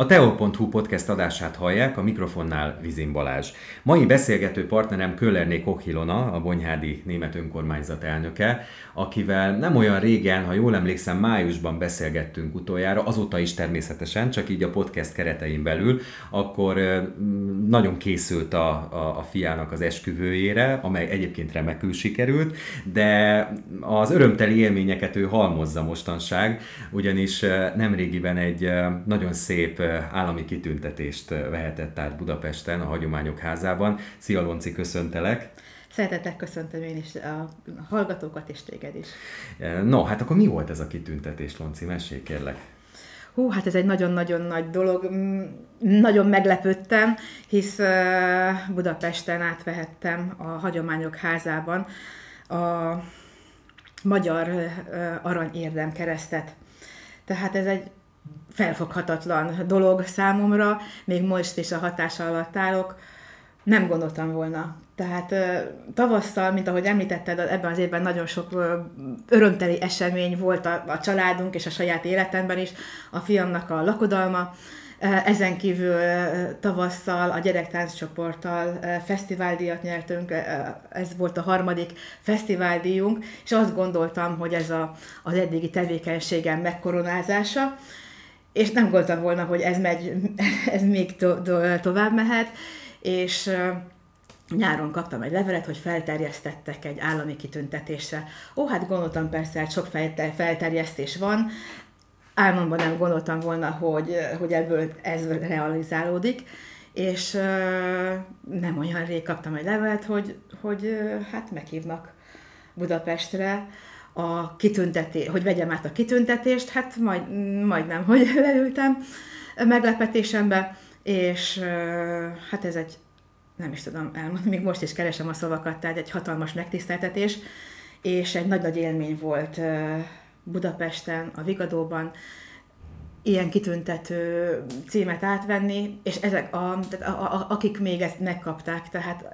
A Teo.hu podcast adását hallják, a mikrofonnál Vizin Balázs. Mai beszélgető partnerem Köllerné Kochilona, a Bonyhádi Német Önkormányzat elnöke, akivel nem olyan régen, ha jól emlékszem, májusban beszélgettünk utoljára, azóta is természetesen, csak így a podcast keretein belül, akkor nagyon készült a, a, a fiának az esküvőjére, amely egyébként remekül sikerült, de az örömteli élményeket ő halmozza mostanság, ugyanis nemrégiben egy nagyon szép állami kitüntetést vehetett át Budapesten, a Hagyományok Házában. Szia Lonci, köszöntelek! Szeretettel köszöntöm én is a hallgatókat és téged is. No, hát akkor mi volt ez a kitüntetés, Lonci? Mesélj kérlek. Hú, hát ez egy nagyon-nagyon nagy dolog. Mm, nagyon meglepődtem, hisz Budapesten átvehettem a Hagyományok Házában a Magyar Arany Érdem keresztet. Tehát ez egy felfoghatatlan dolog számomra, még most is a hatása alatt állok, nem gondoltam volna. Tehát tavasszal, mint ahogy említetted, ebben az évben nagyon sok örömteli esemény volt a, a családunk és a saját életemben is, a fiamnak a lakodalma, ezen kívül tavasszal a gyerektánccsoporttal fesztiváldíjat nyertünk, ez volt a harmadik fesztiváldíjunk, és azt gondoltam, hogy ez a, az eddigi tevékenységem megkoronázása, és nem gondoltam volna, hogy ez, megy, ez még to, to, tovább mehet, és nyáron kaptam egy levelet, hogy felterjesztettek egy állami kitüntetésre. Ó, hát gondoltam persze, hát sok felterjesztés van, álmomban nem gondoltam volna, hogy, hogy ebből ez realizálódik, és nem olyan rég kaptam egy levelet, hogy, hogy hát meghívnak Budapestre, a kitüntetés, hogy vegyem át a kitüntetést, hát majd, majdnem, hogy leültem meglepetésembe, és hát ez egy, nem is tudom elmondani, még most is keresem a szavakat, tehát egy hatalmas megtiszteltetés, és egy nagy-nagy élmény volt Budapesten, a Vigadóban, ilyen kitüntető címet átvenni, és ezek, a, a, a, akik még ezt megkapták, tehát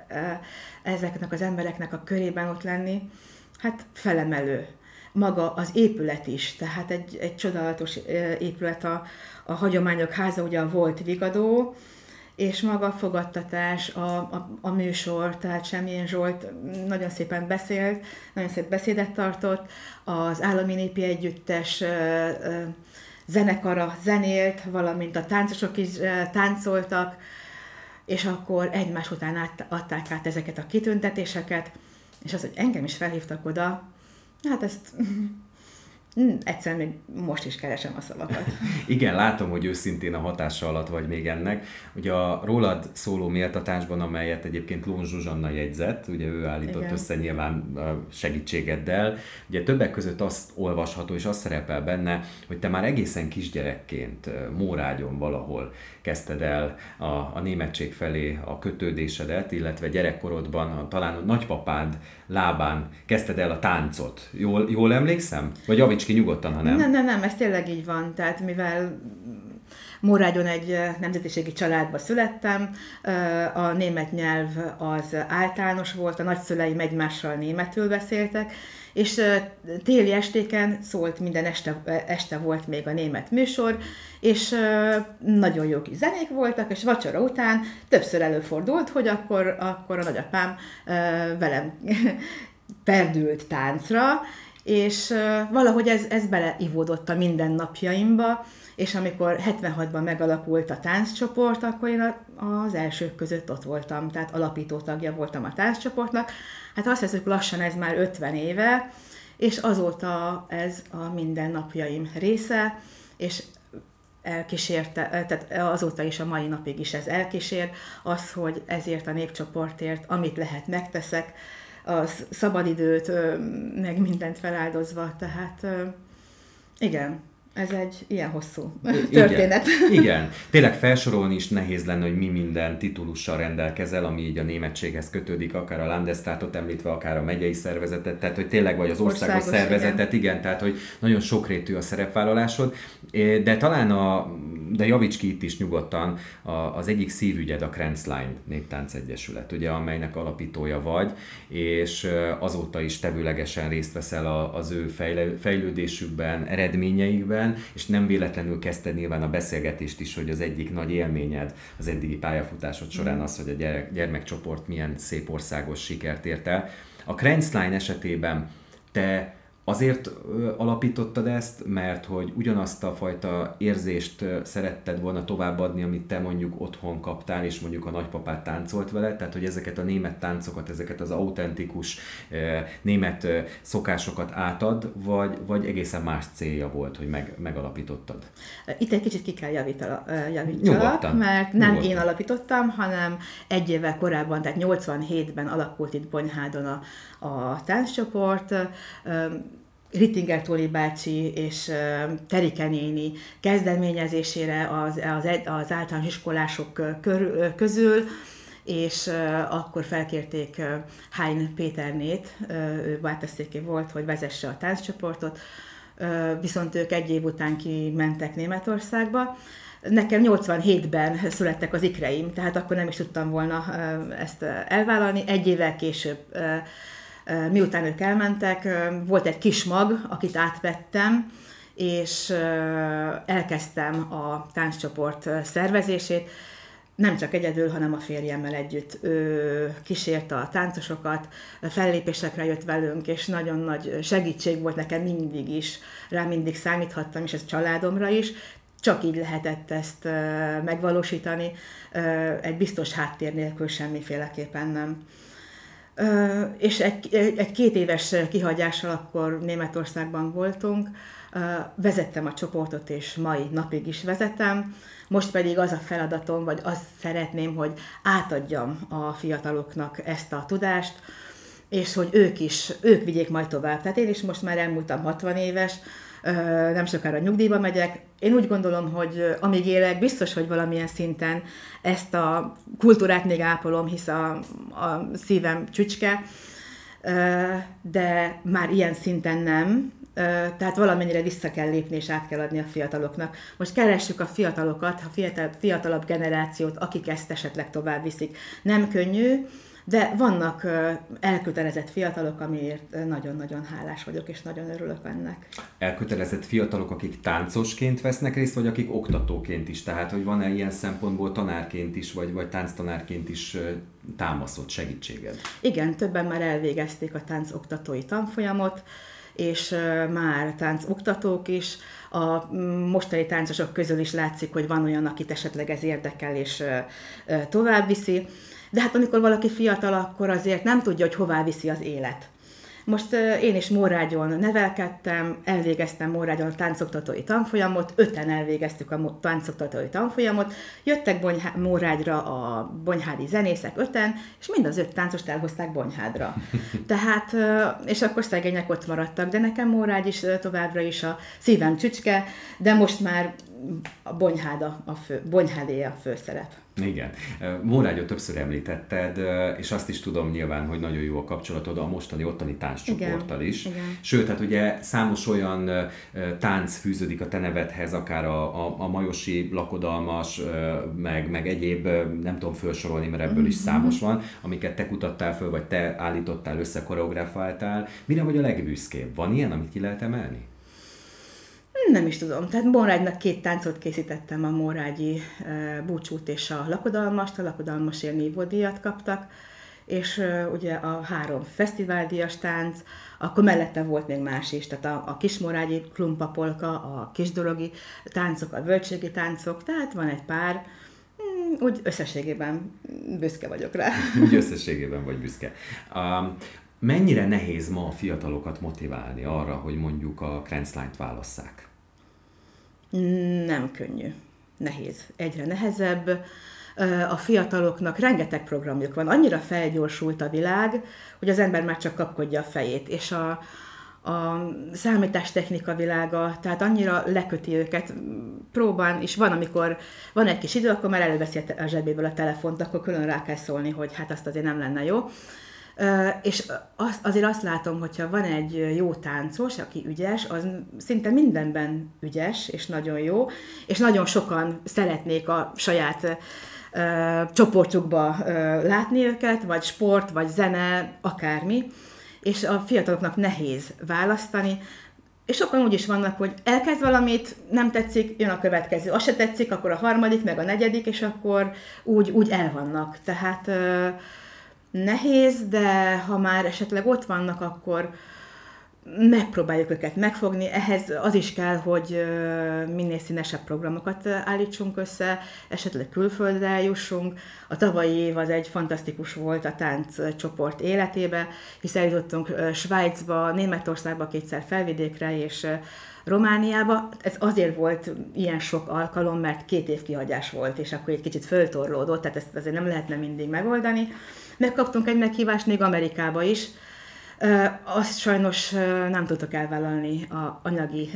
ezeknek az embereknek a körében ott lenni, hát felemelő. Maga az épület is, tehát egy, egy csodálatos épület, a, a Hagyományok Háza, ugye a volt Vigadó, és maga a fogadtatás, a, a, a műsor, tehát Semmilyen Zsolt nagyon szépen beszélt, nagyon szép beszédet tartott, az Állami Népi Együttes zenekara zenélt, valamint a táncosok is táncoltak, és akkor egymás után át, adták át ezeket a kitüntetéseket, és az, hogy engem is felhívtak oda, hát ezt Hmm, egyszer még most is keresem a szavakat. Igen, látom, hogy őszintén a hatása alatt vagy még ennek. Ugye a rólad szóló méltatásban, amelyet egyébként Lón Zsuzsanna jegyzett, ugye ő állított Igen. össze nyilván segítségeddel, ugye többek között azt olvasható, és azt szerepel benne, hogy te már egészen kisgyerekként Mórágyon valahol kezdted el a, a németség felé a kötődésedet, illetve gyerekkorodban a, talán a nagypapád lábán kezdted el a táncot. Jól, jól emlékszem? Vagy javíts ki nyugodtan, ha nem. Nem, nem, nem, ez tényleg így van. Tehát mivel Mórágyon egy nemzetiségi családba születtem, a német nyelv az általános volt, a nagyszüleim egymással németül beszéltek, és téli estéken szólt, minden este, este volt még a német műsor, és nagyon jó kis zenék voltak, és vacsora után többször előfordult, hogy akkor, akkor a nagyapám velem perdült táncra, és valahogy ez, ez beleivódott a mindennapjaimba, és amikor 76-ban megalakult a tánccsoport, akkor én az elsők között ott voltam, tehát alapító tagja voltam a tánccsoportnak. Hát azt hiszem, lassan ez már 50 éve, és azóta ez a mindennapjaim része, és elkísérte, tehát azóta is a mai napig is ez elkísér, az, hogy ezért a népcsoportért, amit lehet, megteszek, a szabadidőt, meg mindent feláldozva, tehát igen, ez egy ilyen hosszú történet. Igen, igen. Tényleg felsorolni is nehéz lenne, hogy mi minden titulussal rendelkezel, ami így a németséghez kötődik, akár a Landestátot említve, akár a megyei szervezetet, tehát hogy tényleg vagy az országos, országos szervezetet, igen. igen, tehát hogy nagyon sokrétű a szerepvállalásod, de talán a de javíts ki itt is nyugodtan, az egyik szívügyed a Kranzline Néptánc Egyesület, ugye, amelynek alapítója vagy, és azóta is tevőlegesen részt veszel az ő fejlődésükben, eredményeikben, és nem véletlenül kezdted nyilván a beszélgetést is, hogy az egyik nagy élményed az eddigi pályafutásod során az, hogy a gyermekcsoport milyen szép országos sikert ért el. A Kranzline esetében te Azért alapítottad ezt, mert hogy ugyanazt a fajta érzést szeretted volna továbbadni, amit te mondjuk otthon kaptál, és mondjuk a nagypapát táncolt vele, tehát hogy ezeket a német táncokat, ezeket az autentikus német szokásokat átad, vagy, vagy egészen más célja volt, hogy meg, megalapítottad? Itt egy kicsit ki kell javítsalak, mert nem Nyugodtan. én alapítottam, hanem egy évvel korábban, tehát 87-ben alakult itt Bonyhádon a, a tánccsoport, Rittinger Tóli bácsi és Terike néni kezdeményezésére az, az, az általános iskolások közül, és akkor felkérték Hein Péternét, ő báteszéké volt, hogy vezesse a tánccsoportot, viszont ők egy év után kimentek Németországba. Nekem 87-ben születtek az ikreim, tehát akkor nem is tudtam volna ezt elvállalni. Egy évvel később miután ők elmentek, volt egy kis mag, akit átvettem, és elkezdtem a tánccsoport szervezését, nem csak egyedül, hanem a férjemmel együtt. Ő kísérte a táncosokat, fellépésekre jött velünk, és nagyon nagy segítség volt nekem mindig is. Rá mindig számíthattam, és ez családomra is. Csak így lehetett ezt megvalósítani, egy biztos háttér nélkül semmiféleképpen nem és egy, egy két éves kihagyással akkor Németországban voltunk, vezettem a csoportot, és mai napig is vezetem. Most pedig az a feladatom, vagy azt szeretném, hogy átadjam a fiataloknak ezt a tudást, és hogy ők is, ők vigyék majd tovább. Tehát én is most már elmúltam 60 éves, nem sokára nyugdíjba megyek. Én úgy gondolom, hogy amíg élek, biztos, hogy valamilyen szinten ezt a kultúrát még ápolom, hisz a, a szívem csücske, de már ilyen szinten nem, tehát valamennyire vissza kell lépni és át kell adni a fiataloknak. Most keressük a fiatalokat, a fiatal, fiatalabb generációt, akik ezt esetleg tovább viszik. Nem könnyű, de vannak elkötelezett fiatalok, amiért nagyon-nagyon hálás vagyok, és nagyon örülök ennek. Elkötelezett fiatalok, akik táncosként vesznek részt, vagy akik oktatóként is? Tehát, hogy van-e ilyen szempontból tanárként is, vagy, vagy tánctanárként is támaszott segítséged? Igen, többen már elvégezték a táncoktatói tanfolyamot, és már táncoktatók is. A mostani táncosok közül is látszik, hogy van olyan, akit esetleg ez érdekel és tovább viszi. De hát amikor valaki fiatal, akkor azért nem tudja, hogy hová viszi az élet. Most én is Mórágyon nevelkedtem, elvégeztem Mórágyon a táncoktatói tanfolyamot, öten elvégeztük a táncoktatói tanfolyamot, jöttek Bonyhá- Mórágyra a bonyhádi zenészek öten, és mind az öt táncost elhozták Bonyhádra. Tehát, és akkor szegények ott maradtak, de nekem Mórágy is továbbra is a szívem csücske, de most már a Bonyháda a fő, Bonyhádé a főszerep. Igen. Mórágyot többször említetted, és azt is tudom nyilván, hogy nagyon jó a kapcsolatod a mostani ottani tánccsoporttal is. Igen. Sőt, hát ugye számos olyan tánc fűződik a te nevedhez, akár a, a, a majosi lakodalmas, meg, meg egyéb, nem tudom felsorolni, mert ebből is mhm. számos van, amiket te kutattál föl, vagy te állítottál össze, koreografáltál. Mire vagy a legbüszkébb? Van ilyen, amit ki lehet emelni? Nem is tudom. Tehát Mórágynak két táncot készítettem, a Mórágyi búcsút és a lakodalmast. A lakodalmasért nívódíjat kaptak, és ugye a három fesztiváldíjas tánc, akkor mellette volt még más is, tehát a, a kismorágyi klumpapolka, a kisdorogi táncok, a völgységi táncok, tehát van egy pár, mm, úgy összességében büszke vagyok rá. Úgy összességében vagy büszke. Um, mennyire nehéz ma a fiatalokat motiválni arra, hogy mondjuk a Krenzlányt válasszák? Nem könnyű. Nehéz. Egyre nehezebb. A fiataloknak rengeteg programjuk van. Annyira felgyorsult a világ, hogy az ember már csak kapkodja a fejét. És a, a számítástechnika világa, tehát annyira leköti őket, próbán, és van, amikor van egy kis idő, akkor már előveszi a zsebéből a telefont, akkor külön rá kell szólni, hogy hát azt azért nem lenne jó. És az, azért azt látom, hogyha van egy jó táncos, aki ügyes, az szinte mindenben ügyes, és nagyon jó, és nagyon sokan szeretnék a saját csoportjukba látni őket, vagy sport, vagy zene, akármi, és a fiataloknak nehéz választani, és sokan úgy is vannak, hogy elkezd valamit, nem tetszik, jön a következő, az se tetszik, akkor a harmadik, meg a negyedik, és akkor úgy, úgy elvannak. Tehát nehéz, de ha már esetleg ott vannak, akkor megpróbáljuk őket megfogni. Ehhez az is kell, hogy minél színesebb programokat állítsunk össze, esetleg külföldre jussunk. A tavalyi év az egy fantasztikus volt a tánccsoport életébe, hisz eljutottunk Svájcba, Németországba, kétszer felvidékre, és Romániába. Ez azért volt ilyen sok alkalom, mert két év kihagyás volt, és akkor egy kicsit föltorlódott, tehát ezt azért nem lehetne mindig megoldani. Megkaptunk egy meghívást még Amerikába is, azt sajnos nem tudtok elvállalni a anyagi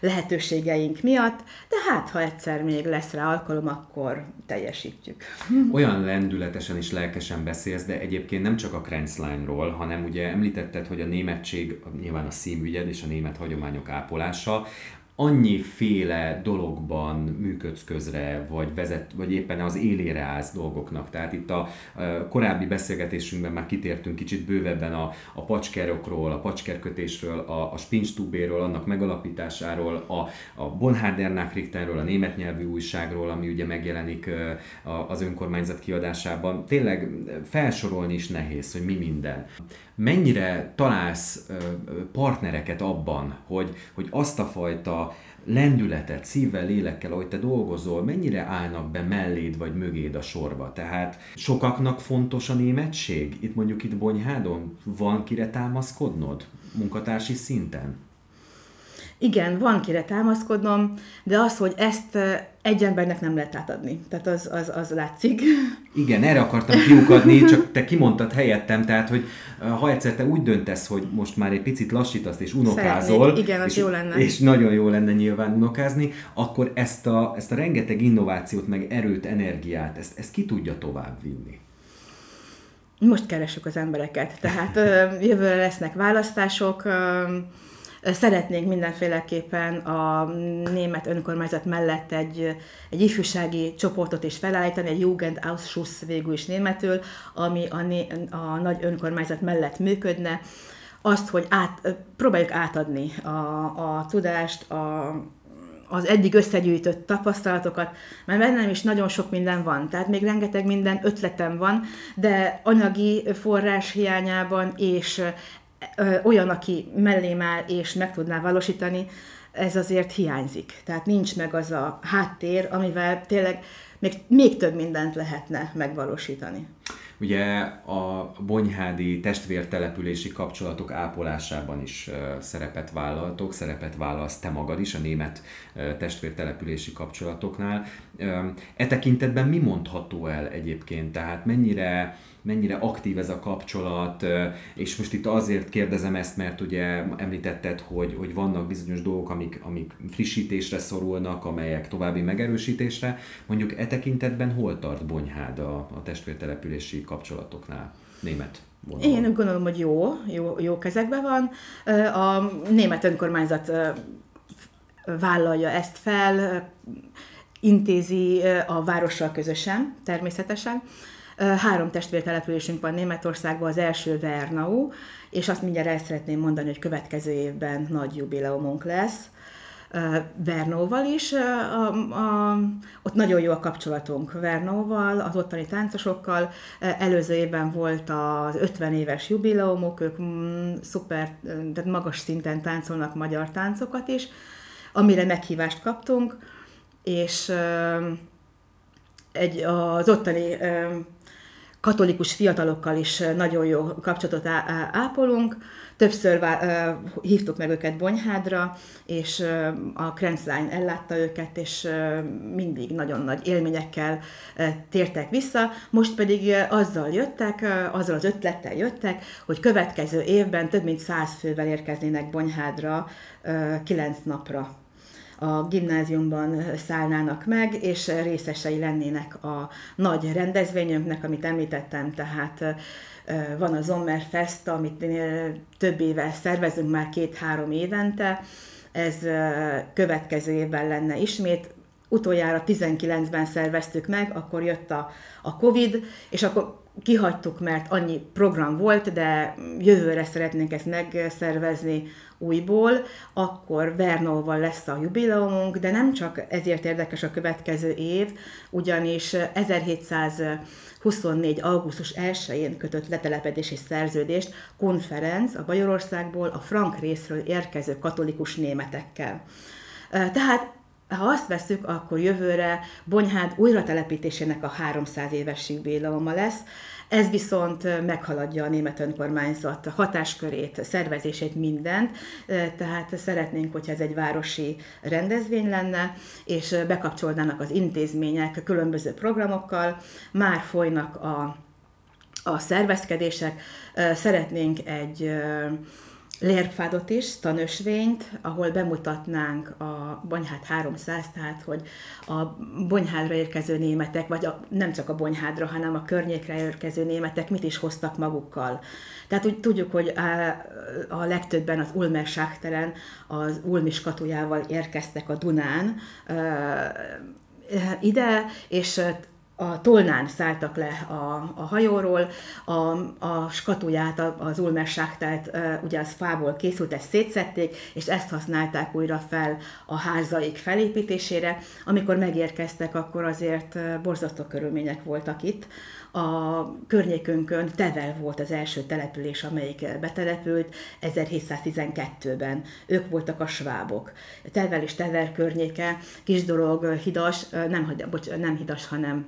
lehetőségeink miatt, de hát, ha egyszer még lesz rá alkalom, akkor teljesítjük. Olyan lendületesen és lelkesen beszélsz, de egyébként nem csak a Krenzlányról, hanem ugye említetted, hogy a németség nyilván a színügyed és a német hagyományok ápolása, annyiféle dologban működsz közre, vagy vezet, vagy éppen az élére állsz dolgoknak. Tehát itt a, korábbi beszélgetésünkben már kitértünk kicsit bővebben a, a pacskerokról, a pacskerkötésről, a, a spinstubéről, annak megalapításáról, a, a Bonharder Nachrichtenről, a német nyelvű újságról, ami ugye megjelenik az önkormányzat kiadásában. Tényleg felsorolni is nehéz, hogy mi minden mennyire találsz partnereket abban, hogy, hogy azt a fajta lendületet, szívvel, lélekkel, ahogy te dolgozol, mennyire állnak be melléd vagy mögéd a sorba? Tehát sokaknak fontos a németség? Itt mondjuk itt Bonyhádon van kire támaszkodnod munkatársi szinten? Igen, van kire támaszkodnom, de az, hogy ezt egy embernek nem lehet átadni. Tehát az, az, az látszik. Igen, erre akartam kiukadni, csak te kimondtad helyettem, tehát, hogy ha egyszer te úgy döntesz, hogy most már egy picit lassítasz és unokázol, Szeretnék. Igen, az és, jó lenne. és nagyon jó lenne nyilván unokázni, akkor ezt a, ezt a rengeteg innovációt, meg erőt, energiát, ezt, ezt ki tudja tovább vinni? Most keresünk az embereket, tehát jövőre lesznek választások, Szeretnénk mindenféleképpen a német önkormányzat mellett egy, egy ifjúsági csoportot is felállítani, egy Jugendausschuss végül is németül, ami a, né- a nagy önkormányzat mellett működne. Azt, hogy át, próbáljuk átadni a, a tudást, a, az eddig összegyűjtött tapasztalatokat, mert bennem is nagyon sok minden van, tehát még rengeteg minden ötletem van, de anyagi forrás hiányában és olyan, aki mellém áll és meg tudná valósítani, ez azért hiányzik. Tehát nincs meg az a háttér, amivel tényleg még, még több mindent lehetne megvalósítani. Ugye a bonyhádi testvértelepülési kapcsolatok ápolásában is szerepet vállaltok, szerepet vállalsz te magad is a német testvértelepülési kapcsolatoknál. E tekintetben mi mondható el egyébként? Tehát mennyire mennyire aktív ez a kapcsolat, és most itt azért kérdezem ezt, mert ugye említetted, hogy, hogy vannak bizonyos dolgok, amik, amik frissítésre szorulnak, amelyek további megerősítésre. Mondjuk e tekintetben hol tart Bonyhád a, a testvértelepülési kapcsolatoknál? Német vonalon. Én gondolom, hogy jó, jó, jó kezekben van. A német önkormányzat vállalja ezt fel, intézi a várossal közösen, természetesen. Három testvértelepülésünk van Németországban, az első Vernau, és azt mindjárt el szeretném mondani, hogy következő évben nagy jubileumunk lesz. Vernóval is. A, a, ott nagyon jó a kapcsolatunk Vernóval, az ottani táncosokkal. Előző évben volt az 50 éves jubileumok, ők mm, szuper, tehát magas szinten táncolnak magyar táncokat is, amire meghívást kaptunk, és egy, az ottani katolikus fiatalokkal is nagyon jó kapcsolatot ápolunk. Többször hívtuk meg őket Bonyhádra, és a Krenzlein ellátta őket, és mindig nagyon nagy élményekkel tértek vissza. Most pedig azzal jöttek, azzal az ötlettel jöttek, hogy következő évben több mint száz fővel érkeznének Bonyhádra kilenc napra a gimnáziumban szállnának meg, és részesei lennének a nagy rendezvényünknek, amit említettem, tehát van a Sommerfest, amit több éve szervezünk már két-három évente, ez következő évben lenne ismét, utoljára 19-ben szerveztük meg, akkor jött a, a Covid, és akkor kihagytuk, mert annyi program volt, de jövőre szeretnénk ezt megszervezni újból, akkor Vernóval lesz a jubileumunk, de nem csak ezért érdekes a következő év, ugyanis 1724. augusztus 1-én kötött letelepedési szerződést konferenc a Bajorországból a frank részről érkező katolikus németekkel. Tehát ha azt veszük, akkor jövőre Bonyhád újratelepítésének a 300 éves jubileuma lesz, ez viszont meghaladja a német önkormányzat hatáskörét, szervezését, mindent, tehát szeretnénk, hogyha ez egy városi rendezvény lenne, és bekapcsolnának az intézmények különböző programokkal, már folynak a, a szervezkedések, szeretnénk egy lérfádot is, tanösvényt, ahol bemutatnánk a Bonyhád 300, tehát hogy a Bonyhádra érkező németek, vagy a, nem csak a Bonyhádra, hanem a környékre érkező németek mit is hoztak magukkal. Tehát úgy tudjuk, hogy a, a legtöbben az Ulmer az Ulmis katujával érkeztek a Dunán ide, és a tolnán szálltak le a, a hajóról, a, a skatuját, az ulmerságtát, ugye az fából készült, ezt szétszették, és ezt használták újra fel a házaik felépítésére. Amikor megérkeztek, akkor azért borzasztó körülmények voltak itt. A környékünkön Tevel volt az első település, amelyik betelepült 1712-ben. Ők voltak a svábok. Tevel és Tever környéke, kis dolog, hidas, nem, bocs, nem hidas, hanem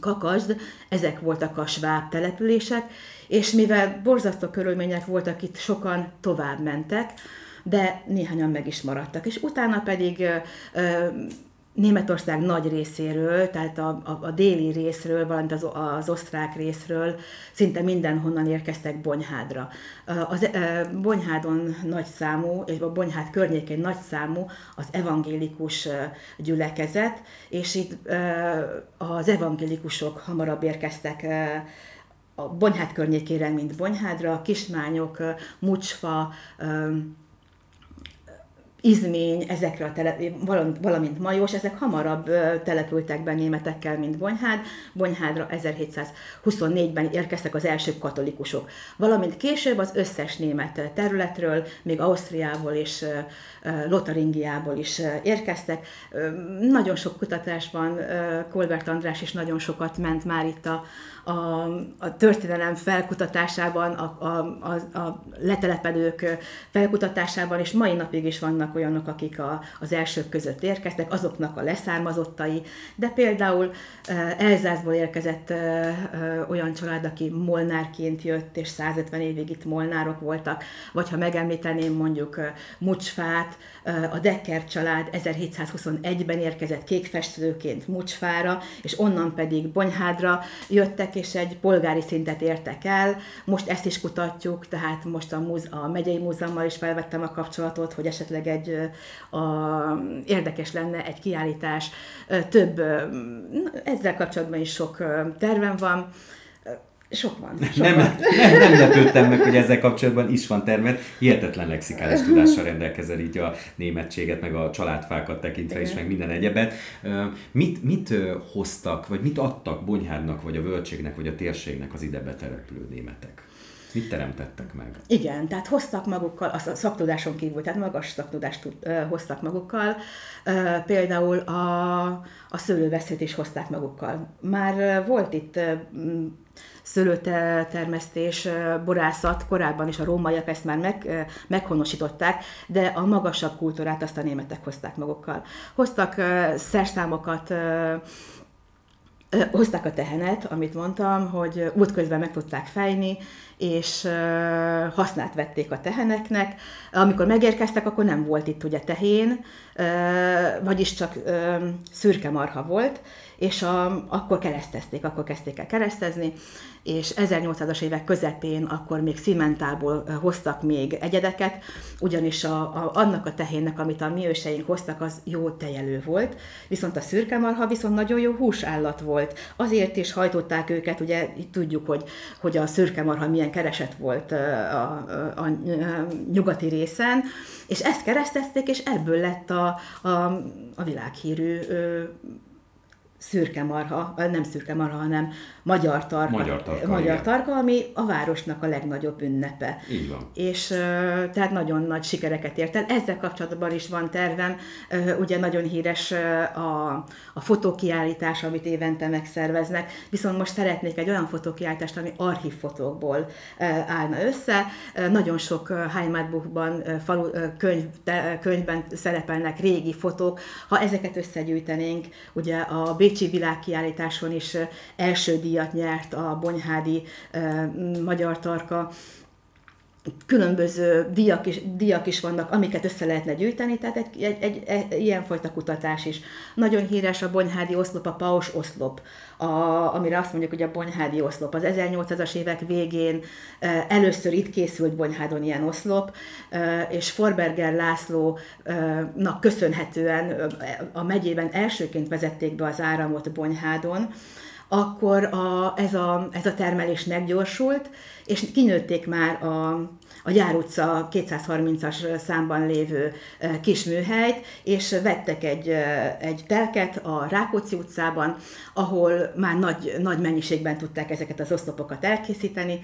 Kakasd, ezek voltak a sváb települések, és mivel borzasztó körülmények voltak, itt sokan tovább mentek, de néhányan meg is maradtak. És utána pedig Németország nagy részéről, tehát a, a, a déli részről, valamint az, az osztrák részről szinte mindenhonnan érkeztek Bonyhádra. Az Bonyhádon nagy számú, és a Bonyhád környékén nagy számú az evangélikus gyülekezet, és itt az evangélikusok hamarabb érkeztek a Bonyhád környékére, mint Bonyhádra, Kismányok, Mucsfa, Izmény, ezekre a tele, valamint Majós, ezek hamarabb települtek be németekkel, mint Bonyhád. Bonyhádra 1724-ben érkeztek az első katolikusok. Valamint később az összes német területről, még Ausztriából és Lotaringiából is érkeztek. Nagyon sok kutatás van, Kolbert András is nagyon sokat ment már itt a, a, a történelem felkutatásában, a, a, a, a letelepedők felkutatásában, és mai napig is vannak olyanok, akik a, az elsők között érkeztek, azoknak a leszármazottai, de például Elzászból érkezett olyan család, aki molnárként jött, és 150 évig itt molnárok voltak, vagy ha megemlíteném mondjuk Mucsfát, a Decker család 1721-ben érkezett kékfestőként Mucsfára, és onnan pedig Bonyhádra jöttek, és egy polgári szintet értek el. Most ezt is kutatjuk, tehát most a, múz- a megyei múzeummal is felvettem a kapcsolatot, hogy esetleg egy a, érdekes lenne egy kiállítás. Több, ezzel kapcsolatban is sok tervem van. Sok van. Sok nem, van. nem, nem lepődtem meg, hogy ezzel kapcsolatban is van termed. Hihetetlen lexikális tudással rendelkezel így a németséget, meg a családfákat tekintve is, meg minden egyebet. Mit, mit hoztak, vagy mit adtak Bonyhádnak, vagy a völtségnek, vagy a térségnek az ide betelepülő németek? Mit teremtettek meg? Igen, tehát hoztak magukkal, a szaktudáson kívül, tehát magas szaktudást hoztak magukkal. Például a, a szőlőveszét is hozták magukkal. Már volt itt szőlőtermesztés, borászat, korábban is a rómaiak ezt már meg, meghonosították, de a magasabb kultúrát azt a németek hozták magukkal. Hoztak szerszámokat, hozták a tehenet, amit mondtam, hogy útközben meg tudták fejni, és hasznát vették a teheneknek. Amikor megérkeztek, akkor nem volt itt ugye tehén, vagyis csak szürke marha volt, és a, akkor keresztezték, akkor kezdték el keresztezni, és 1800-as évek közepén akkor még szimentából hoztak még egyedeket, ugyanis a, a, annak a tehénnek, amit a mi őseink hoztak, az jó tejelő volt, viszont a szürkemarha viszont nagyon jó húsállat volt. Azért is hajtották őket, ugye tudjuk, hogy, hogy a szürkemarha milyen kereset volt a, a, a nyugati részen, és ezt keresztezték, és ebből lett a, a, a világhírű szürke marha, nem szürke marha, hanem magyar tarka, magyar tarka, magyar tarka ami a városnak a legnagyobb ünnepe. Így van. És tehát nagyon nagy sikereket ért el. Ezzel kapcsolatban is van tervem, ugye nagyon híres a, a fotókiállítás, amit évente megszerveznek, viszont most szeretnék egy olyan fotókiállítást, ami archívfotókból állna össze. Nagyon sok Heimatbuchban, falu, könyv, könyvben szerepelnek régi fotók. Ha ezeket összegyűjtenénk, ugye a Bécsi világkiállításon is első díjat nyert a Bonyhádi magyar tarka, különböző díjak is, díjak is vannak, amiket össze lehetne gyűjteni, tehát egy, egy, egy, egy ilyenfajta kutatás is. Nagyon híres a Bonyhádi oszlop, a Paus oszlop, a, amire azt mondjuk, hogy a Bonyhádi oszlop. Az 1800-as évek végén először itt készült Bonyhádon ilyen oszlop, és Forberger Lászlónak köszönhetően a megyében elsőként vezették be az áramot Bonyhádon, akkor a, ez, a, ez a termelés meggyorsult, és kinőtték már a, a Gyár utca 230-as számban lévő kis műhelyt, és vettek egy, egy telket a Rákóczi utcában, ahol már nagy, nagy mennyiségben tudták ezeket az oszlopokat elkészíteni,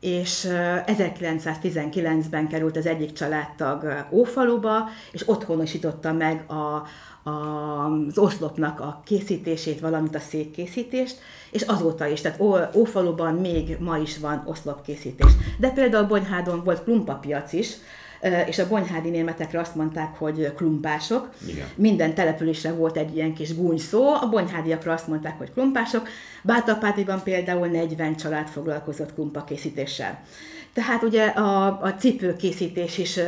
és 1919-ben került az egyik családtag Ófaluba, és otthonosította meg a, az oszlopnak a készítését, valamint a székkészítést, és azóta is, tehát Ófaluban még ma is van oszlopkészítés. De például Bonyhádon volt klumpapiac is, és a bonyhádi németekre azt mondták, hogy klumpások. Igen. Minden településre volt egy ilyen kis gúny szó, a bonyhádiakra azt mondták, hogy klumpások. Bátorpátiban például 40 család foglalkozott klumpakészítéssel. Tehát ugye a, a cipőkészítés is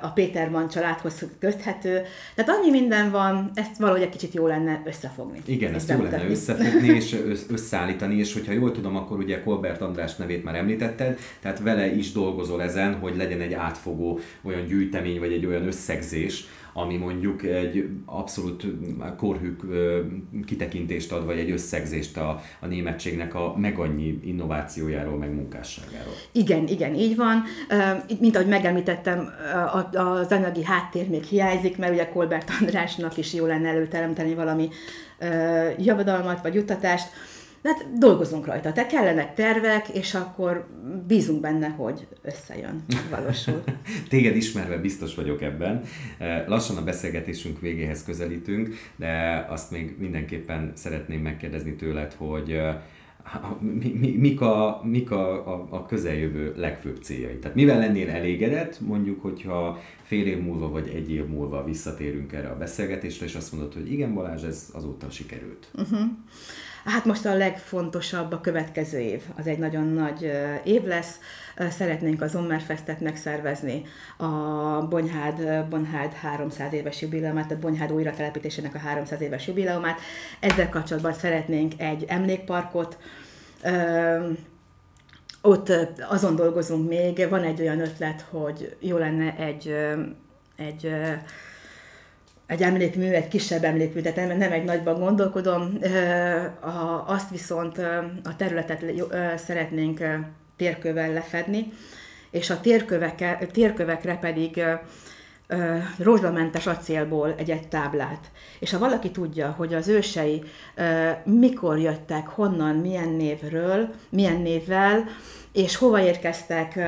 a Péterman családhoz köthető. Tehát annyi minden van, ezt valahogy egy kicsit jó lenne összefogni. Igen, ezt, ezt jó lenne összefogni és összeállítani, és hogyha jól tudom, akkor ugye Kolbert András nevét már említetted, tehát vele is dolgozol ezen, hogy legyen egy átfogó olyan gyűjtemény, vagy egy olyan összegzés, ami mondjuk egy abszolút korhű kitekintést ad, vagy egy összegzést a, a németségnek a meg annyi innovációjáról, meg munkásságáról. Igen, igen, így van. Mint ahogy megemlítettem, az anyagi háttér még hiányzik, mert ugye Kolbert Andrásnak is jó lenne előteremteni valami javadalmat vagy juttatást hát dolgozunk rajta. Te kellenek tervek, és akkor bízunk benne, hogy összejön, valósul. Téged ismerve biztos vagyok ebben. Eh, lassan a beszélgetésünk végéhez közelítünk, de azt még mindenképpen szeretném megkérdezni tőled, hogy eh, mi, mi, mik, a, mik a, a, a közeljövő legfőbb céljai? Tehát mivel lennél elégedett, mondjuk, hogyha fél év múlva vagy egy év múlva visszatérünk erre a beszélgetésre, és azt mondod, hogy igen Balázs, ez azóta sikerült. Uh-huh. Hát most a legfontosabb a következő év. Az egy nagyon nagy év lesz. Szeretnénk a Zommerfestet megszervezni, a Bonyhád, Bonyhád 300 éves jubileumát, tehát Bonyhád újratelepítésének a 300 éves jubileumát. Ezzel kapcsolatban szeretnénk egy emlékparkot, ott azon dolgozunk még, van egy olyan ötlet, hogy jó lenne egy, egy egy emlékmű, egy kisebb emlékmű, tehát nem, nem egy nagyban gondolkodom, azt viszont a területet szeretnénk térkövel lefedni, és a térkövek, térkövekre pedig rózsamentes acélból egy-egy táblát. És ha valaki tudja, hogy az ősei mikor jöttek, honnan, milyen névről, milyen névvel, és hova érkeztek,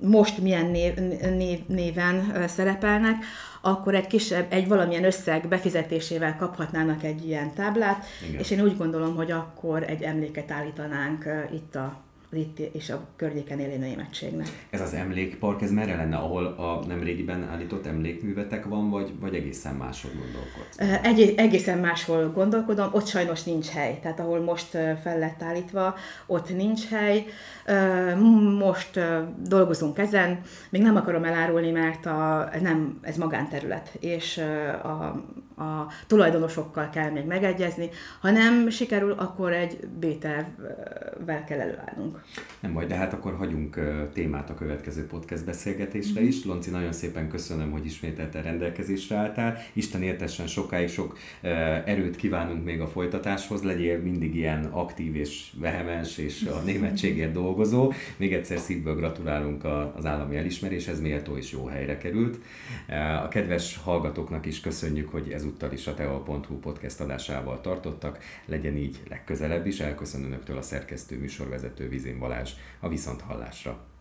most milyen név, név, néven szerepelnek, akkor egy kisebb, egy valamilyen összeg befizetésével kaphatnának egy ilyen táblát, Igen. és én úgy gondolom, hogy akkor egy emléket állítanánk itt a az itt és a környéken élő németségnek. Ez az emlékpark, ez merre lenne, ahol a nemrégiben állított emlékművetek van, vagy, vagy egészen máshol gondolkodsz? Egy, egészen máshol gondolkodom, ott sajnos nincs hely, tehát ahol most fel lett állítva, ott nincs hely. Most dolgozunk ezen, még nem akarom elárulni, mert a, nem, ez magánterület, és a, a tulajdonosokkal kell még megegyezni, ha nem sikerül, akkor egy B-tervvel kell előállnunk. Nem baj, de hát akkor hagyunk témát a következő podcast beszélgetésre mm-hmm. is. Lonci, nagyon szépen köszönöm, hogy ismételten rendelkezésre álltál. Isten értessen sokáig, sok erőt kívánunk még a folytatáshoz. Legyél mindig ilyen aktív és vehemens és a németségért dolgozó. Még egyszer szívből gratulálunk az állami elismeréshez, méltó és jó helyre került. A kedves hallgatóknak is köszönjük, hogy ezúttal is a teol.hu podcast adásával tartottak. Legyen így legközelebb is. Elköszönöm önöktől a szerkesztő műsorvezető Vizén Balázs a Viszonthallásra.